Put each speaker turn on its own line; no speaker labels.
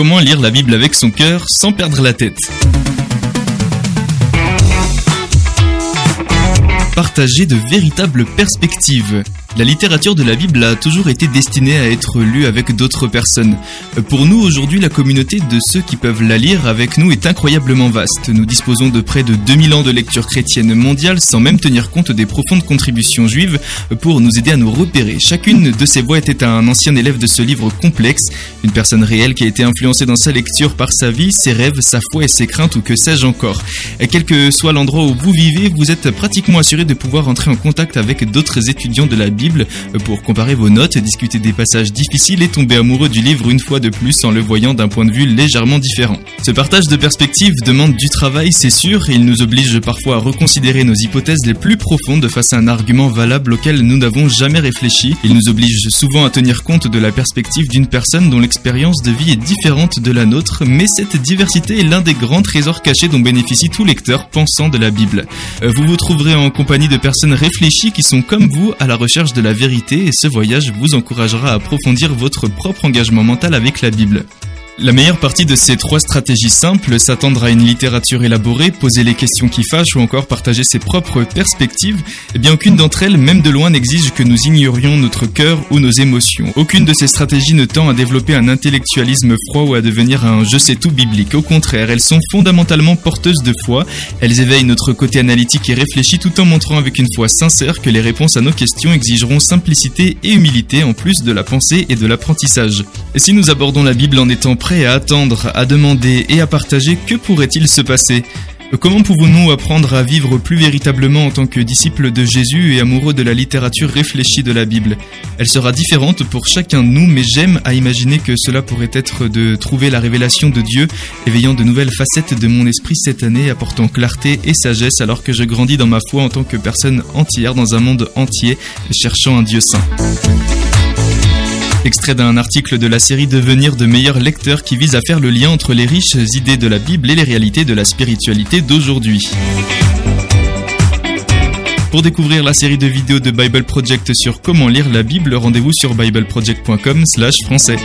Comment lire la Bible avec son cœur sans perdre la tête Partager de véritables perspectives. La littérature de la Bible a toujours été destinée à être lue avec d'autres personnes. Pour nous, aujourd'hui, la communauté de ceux qui peuvent la lire avec nous est incroyablement vaste. Nous disposons de près de 2000 ans de lecture chrétienne mondiale sans même tenir compte des profondes contributions juives pour nous aider à nous repérer. Chacune de ces voix était un ancien élève de ce livre complexe, une personne réelle qui a été influencée dans sa lecture par sa vie, ses rêves, sa foi et ses craintes ou que sais-je encore. Quel que soit l'endroit où vous vivez, vous êtes pratiquement assuré de pouvoir entrer en contact avec d'autres étudiants de la Bible pour comparer vos notes, discuter des passages difficiles et tomber amoureux du livre une fois de plus en le voyant d'un point de vue légèrement différent. Ce partage de perspectives demande du travail, c'est sûr, et il nous oblige parfois à reconsidérer nos hypothèses les plus profondes face à un argument valable auquel nous n'avons jamais réfléchi. Il nous oblige souvent à tenir compte de la perspective d'une personne dont l'expérience de vie est différente de la nôtre, mais cette diversité est l'un des grands trésors cachés dont bénéficie tout lecteur pensant de la Bible. Euh, vous vous trouverez en compagnie de personnes réfléchies qui sont comme vous à la de la vérité et ce voyage vous encouragera à approfondir votre propre engagement mental avec la Bible. La meilleure partie de ces trois stratégies simples, s'attendre à une littérature élaborée, poser les questions qui fâchent ou encore partager ses propres perspectives, eh bien aucune d'entre elles, même de loin, n'exige que nous ignorions notre cœur ou nos émotions. Aucune de ces stratégies ne tend à développer un intellectualisme froid ou à devenir un je sais tout biblique. Au contraire, elles sont fondamentalement porteuses de foi, elles éveillent notre côté analytique et réfléchi tout en montrant avec une foi sincère que les réponses à nos questions exigeront simplicité et humilité en plus de la pensée et de l'apprentissage. Et si nous abordons la Bible en étant prêts à attendre, à demander et à partager, que pourrait-il se passer? Comment pouvons-nous apprendre à vivre plus véritablement en tant que disciples de Jésus et amoureux de la littérature réfléchie de la Bible? Elle sera différente pour chacun de nous, mais j'aime à imaginer que cela pourrait être de trouver la révélation de Dieu, éveillant de nouvelles facettes de mon esprit cette année, apportant clarté et sagesse alors que je grandis dans ma foi en tant que personne entière dans un monde entier, cherchant un Dieu saint. Extrait d'un article de la série Devenir de meilleurs lecteurs qui vise à faire le lien entre les riches idées de la Bible et les réalités de la spiritualité d'aujourd'hui. Pour découvrir la série de vidéos de Bible Project sur comment lire la Bible, rendez-vous sur bibleproject.com/français.